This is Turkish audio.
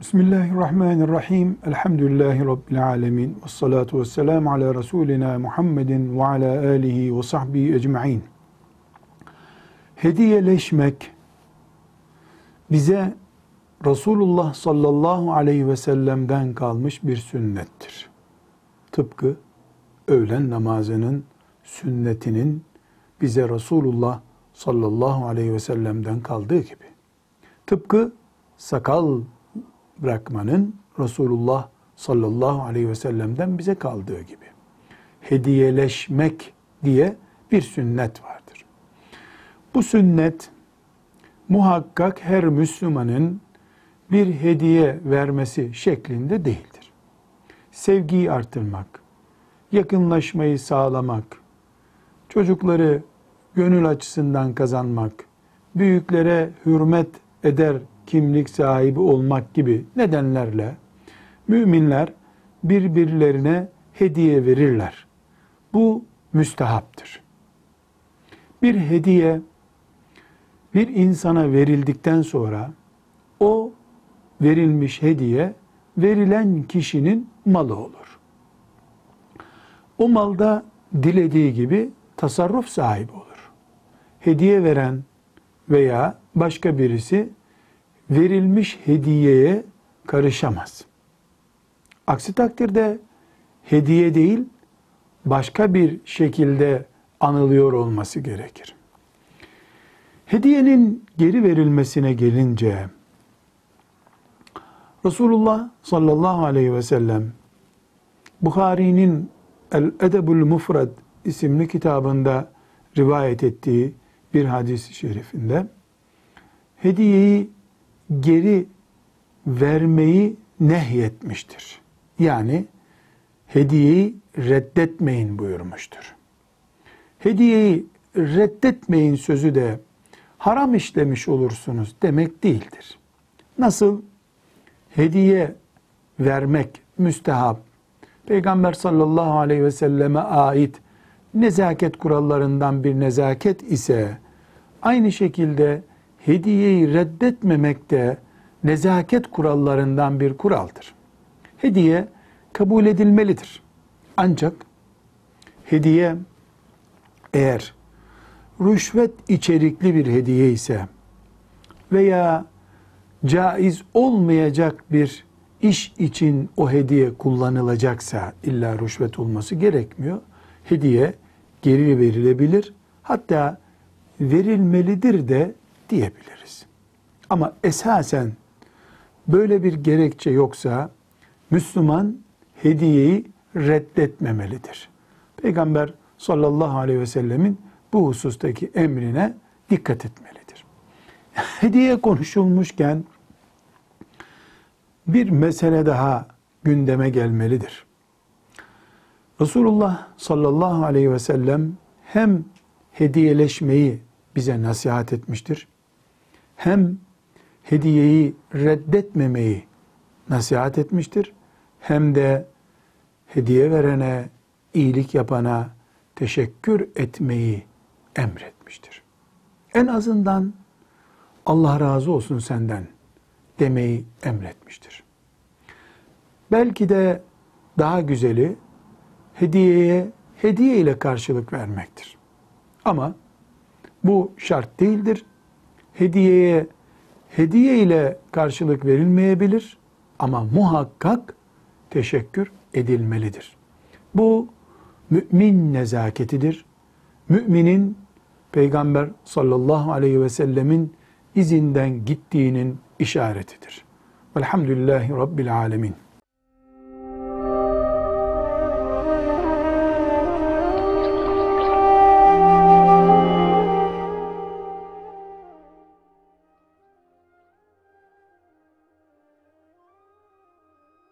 Bismillahirrahmanirrahim. Elhamdülillahi Rabbil alemin. Ve salatu ve selamu ala Resulina Muhammedin ve ala alihi ve sahbihi ecma'in. Hediyeleşmek bize Resulullah sallallahu aleyhi ve sellem'den kalmış bir sünnettir. Tıpkı öğlen namazının sünnetinin bize Resulullah sallallahu aleyhi ve sellem'den kaldığı gibi. Tıpkı sakal bırakmanın Resulullah sallallahu aleyhi ve sellem'den bize kaldığı gibi. Hediyeleşmek diye bir sünnet vardır. Bu sünnet muhakkak her Müslümanın bir hediye vermesi şeklinde değildir. Sevgiyi artırmak, yakınlaşmayı sağlamak, çocukları gönül açısından kazanmak, büyüklere hürmet eder kimlik sahibi olmak gibi nedenlerle müminler birbirlerine hediye verirler. Bu müstehaptır. Bir hediye bir insana verildikten sonra o verilmiş hediye verilen kişinin malı olur. O malda dilediği gibi tasarruf sahibi olur. Hediye veren veya başka birisi verilmiş hediyeye karışamaz. Aksi takdirde hediye değil, başka bir şekilde anılıyor olması gerekir. Hediyenin geri verilmesine gelince Resulullah sallallahu aleyhi ve sellem Bukhari'nin El Edebul Mufrad isimli kitabında rivayet ettiği bir hadis-i şerifinde hediyeyi geri vermeyi nehyetmiştir. Yani hediyeyi reddetmeyin buyurmuştur. Hediyeyi reddetmeyin sözü de haram işlemiş olursunuz demek değildir. Nasıl hediye vermek müstehap, Peygamber sallallahu aleyhi ve selleme ait nezaket kurallarından bir nezaket ise aynı şekilde hediyeyi reddetmemek de nezaket kurallarından bir kuraldır. Hediye kabul edilmelidir. Ancak hediye eğer rüşvet içerikli bir hediye ise veya caiz olmayacak bir iş için o hediye kullanılacaksa illa rüşvet olması gerekmiyor. Hediye geri verilebilir. Hatta verilmelidir de diyebiliriz. Ama esasen böyle bir gerekçe yoksa Müslüman hediyeyi reddetmemelidir. Peygamber sallallahu aleyhi ve sellemin bu husustaki emrine dikkat etmelidir. Hediye konuşulmuşken bir mesele daha gündeme gelmelidir. Resulullah sallallahu aleyhi ve sellem hem hediyeleşmeyi bize nasihat etmiştir. Hem hediyeyi reddetmemeyi nasihat etmiştir. Hem de hediye verene, iyilik yapana teşekkür etmeyi emretmiştir. En azından Allah razı olsun senden demeyi emretmiştir. Belki de daha güzeli hediyeye hediye ile karşılık vermektir. Ama bu şart değildir. Hediyeye hediye ile karşılık verilmeyebilir ama muhakkak teşekkür edilmelidir. Bu mümin nezaketidir. Müminin Peygamber sallallahu aleyhi ve sellemin izinden gittiğinin işaretidir. Velhamdülillahi Rabbil alemin.